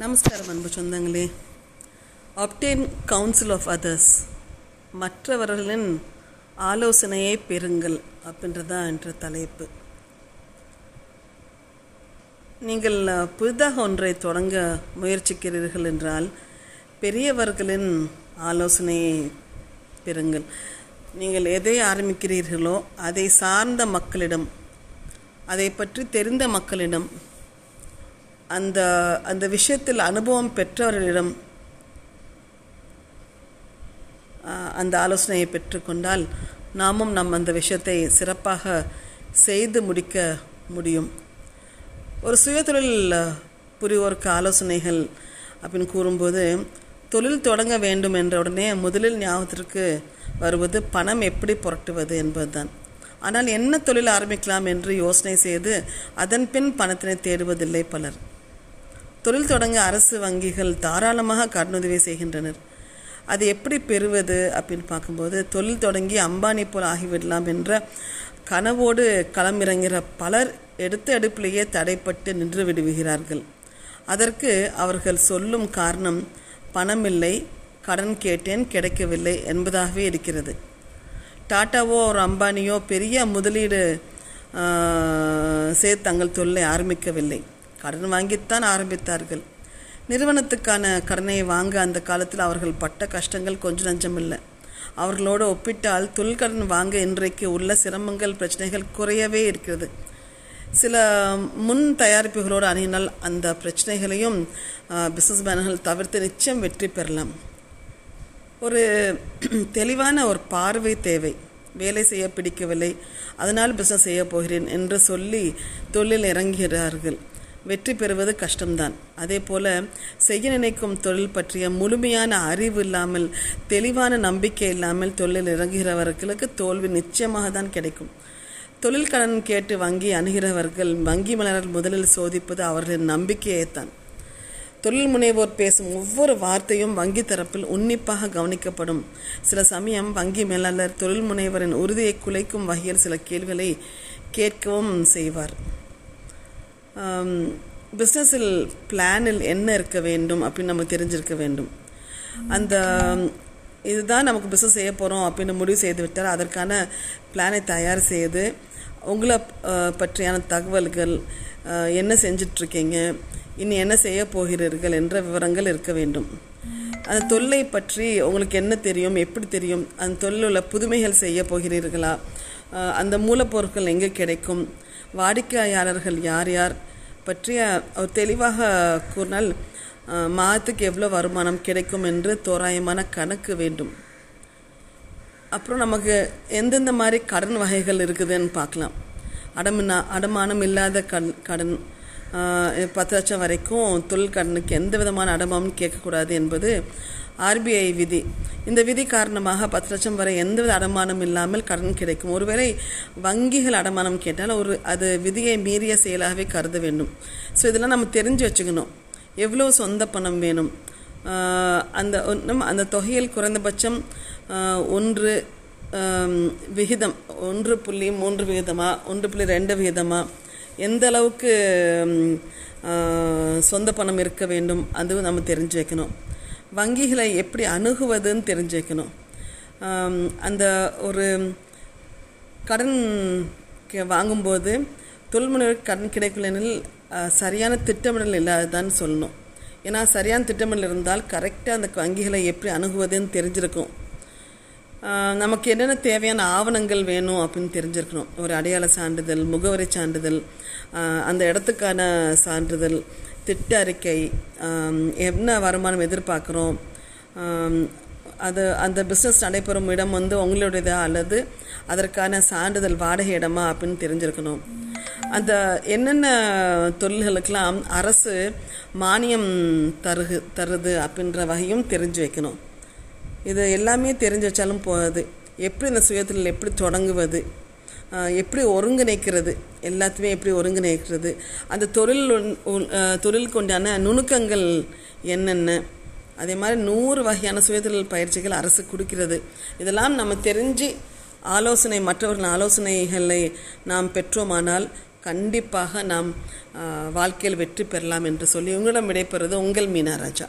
நமஸ்காரம் அன்பு சொந்தங்களே. அப்டேன் கவுன்சில் ஆஃப் அதர்ஸ் மற்றவர்களின் ஆலோசனையை பெறுங்கள் அப்படின்றது என்ற தலைப்பு. நீங்கள் புதிதாக ஒன்றை தொடங்க முயற்சிக்கிறீர்கள் என்றால் பெரியவர்களின் ஆலோசனையை பெறுங்கள். நீங்கள் எதை ஆரம்பிக்கிறீர்களோ அதை சார்ந்த மக்களிடம் அதை பற்றி தெரிந்த மக்களிடம் அந்த அந்த விஷயத்தில் அனுபவம் பெற்றவர்களிடம் அந்த ஆலோசனையை பெற்றுக்கொண்டால் நாமும் நம் அந்த விஷயத்தை சிறப்பாக செய்து முடிக்க முடியும். ஒரு சுயதொழில் புரிவோருக்கு ஆலோசனைகள் அப்படின்னு கூறும்போது தொழில் தொடங்க வேண்டும் என்ற உடனே முதலில் ஞாபகத்திற்கு வருவது பணம் எப்படி புரட்டுவது என்பதுதான். ஆனால் என்ன தொழில் ஆரம்பிக்கலாம் என்று யோசனை செய்து அதன் பின் பணத்தினை தேடுவதில்லை பலர். தொழில் தொடங்க அரசு வங்கிகள் தாராளமாக கடனுதவி செய்கின்றனர். அது எப்படி பெறுவது அப்படின்னு பார்க்கும்போது தொழில் தொடங்கி அம்பானி போல் ஆகிவிடலாம் என்ற கனவோடு களமிறங்குகிற பலர் எடுத்த அடுப்பிலேயே தடைப்பட்டு நின்று விடுகிறார்கள். அதற்கு அவர்கள் சொல்லும் காரணம் பணமில்லை கடன் கேட்டேன் கிடைக்கவில்லை என்பதாகவே இருக்கிறது. டாட்டாவோ ஒரு அம்பானியோ பெரிய முதலீடு சேர்த்து தங்கள் தொழிலை ஆரம்பிக்கவில்லை. கடன் வாங்கித்தான் ஆரம்பித்தார்கள். நிறுவனத்துக்கான கடனை வாங்க அந்த காலத்தில் அவர்கள் பட்ட கஷ்டங்கள் கொஞ்சம் நஞ்சமில்லை. அவர்களோடு ஒப்பிட்டால் தொழிற்கடன் வாங்க இன்றைக்கு உள்ள சிரமங்கள் பிரச்சனைகள் குறையவே இருக்கிறது. சில முன் தயாரிப்புகளோடு அணுகினால் அந்த பிரச்சனைகளையும் பிஸ்னஸ் மேன்கள் தவிர்த்து நிச்சயம் வெற்றி பெறலாம். ஒரு தெளிவான ஒரு பார்வை தேவை. வேலை செய்ய பிடிக்கவில்லை. அதனால் பிஸ்னஸ் செய்ய போகிறேன் என்று சொல்லி தொழில் இறங்குகிறார்கள். வெற்றி பெறுவது கஷ்டம்தான். அதே போல செய்ய நினைக்கும் தொழில் பற்றிய முழுமையான அறிவு இல்லாமல் தெளிவான நம்பிக்கை இல்லாமல் தொழில் இறங்குகிறவர்களுக்கு தோல்வி நிச்சயமாக தான் கிடைக்கும். தொழில் கடன் கேட்டு வங்கி அணுகிறவர்கள் வங்கி மலர்கள் முதலில் சோதிப்பது அவர்களின் நம்பிக்கையைத்தான். தொழில் முனைவோர் பேசும் ஒவ்வொரு வார்த்தையும் வங்கி தரப்பில் உன்னிப்பாக கவனிக்கப்படும். சில சமயம் வங்கி மேலாளர் தொழில் முனைவரின் உறுதியை குலைக்கும் வகையில் சில கேள்விகளை கேட்கவும் செய்வார். பிஸ்னஸில் பிளானில் என்ன இருக்க வேண்டும் அப்படின்னு நமக்கு தெரிஞ்சிருக்க வேண்டும். அந்த இதுதான் நமக்கு பிஸ்னஸ் செய்ய போகிறோம் அப்படின்னு முடிவு செய்து விட்டால் அதற்கான பிளானை தயார் செய்து உங்களை பற்றியான தகவல்கள் என்ன செஞ்சிட்ருக்கீங்க இனி என்ன செய்ய போகிறீர்கள் என்ற விவரங்கள் இருக்க வேண்டும். அந்த தொல்லை பற்றி உங்களுக்கு என்ன தெரியும் எப்படி தெரியும் அந்த தொழிலில் உள்ள புதுமைகள் செய்ய போகிறீர்களா அந்த மூலப்பொருட்கள் எங்கே கிடைக்கும் வாடிக்கையாளர்கள் யார் யார்? பற்றிய ஒரு தெளிவாக கூறினால் மாதத்துக்கு எவ்வளோ வருமானம் கிடைக்கும் என்று தோராயமான கணக்கு வேண்டும். அப்புறம் நமக்கு எந்தெந்த மாதிரி கடன் வகைகள் இருக்குதுன்னு பார்க்கலாம். அடமினா அடமானம் இல்லாத கடன் கடன் பத்து லட்சம் வரைக்கும் தொழில் கடனுக்கு எந்த விதமான அடமானம் கேட்கக்கூடாது என்பது ஆர்பிஐ விதி. இந்த விதி காரணமாக பத்து லட்சம் வரை எந்தவித அடமானம் இல்லாமல் கடன் கிடைக்கும். ஒருவேளை வங்கிகள் அடமானம் கேட்டால் ஒரு அது விதியை மீறிய செயலாகவே கருத வேண்டும். ஸோ இதெல்லாம் நம்ம தெரிஞ்சு வச்சுக்கணும். எவ்வளோ சொந்த பணம் வேணும்? அந்த ஒன்- நம்ம அந்த தொகையில் குறைந்தபட்சம் ஒன்று விகிதம் ஒன்று புள்ளி மூன்று விகிதமாக ஒன்று புள்ளி ரெண்டு விகிதமாக எந்த அளவுக்கு சொந்த பணம் இருக்க வேண்டும் அது நம்ம தெரிஞ்சு வைக்கணும் வங்கிகளை எப்படி அணுகுவதுன்னு தெரிஞ்சு வைக்கணும் அந்த ஒரு கடன் வாங்கும்போது தொழில்முனைவர் கடன் கிடைக்கலனில் சரியான திட்டமிடல் இல்லாததான்னு சொல்லணும். ஏன்னா சரியான திட்டமிடல் இருந்தால் கரெக்டாக அந்த வங்கிகளை எப்படி அணுகுவதுன்னு தெரிஞ்சிருக்கும். நமக்கு என்னென்ன தேவையான ஆவணங்கள் வேணும் அப்படின்னு தெரிஞ்சிருக்கணும். ஒரு அடையாள சான்றிதழ் முகவரி சான்றிதழ் அந்த இடத்துக்கான சான்றிதழ் திட்ட அறிக்கை என்ன வருமானம் எதிர்பார்க்குறோம் அது அந்த பிஸ்னஸ் நடைபெறும் இடம் வந்து உங்களுடையதா அல்லது அதற்கான சான்றிதழ் வாடகை இடமா அப்படின்னு தெரிஞ்சிருக்கணும். அந்த என்னென்ன தொழில்களுக்கெல்லாம் அரசு மானியம் தருகு தருது அப்படின்ற வகையும் தெரிஞ்சு வைக்கணும். இது எல்லாமே தெரிஞ்சு வச்சாலும் போகாது எப்படி இந்த சுயதொழில் எப்படி தொடங்குவது? எப்படி ஒருங்கிணைக்கிறது? எல்லாத்தையுமே எப்படி ஒருங்கிணைக்கிறது? அந்த தொழில் உள்- உள்- தொழிலுக்கு உண்டான நுணுக்கங்கள் என்னென்ன? அதே மாதிரி நூறு வகையான சுயதொழில் பயிற்சிகள் அரசு கொடுக்கிறது. இதெல்லாம் நம்ம தெரிஞ்சு ஆலோசனை மற்றவர்கள் ஆலோசனைகளை நாம் பெற்றோமானால் கண்டிப்பாக நாம் வாழ்க்கையில் வெற்றி பெறலாம் என்று சொல்லி உங்களிடம் விடைபெறுவது உங்கள் மீனா ராஜா.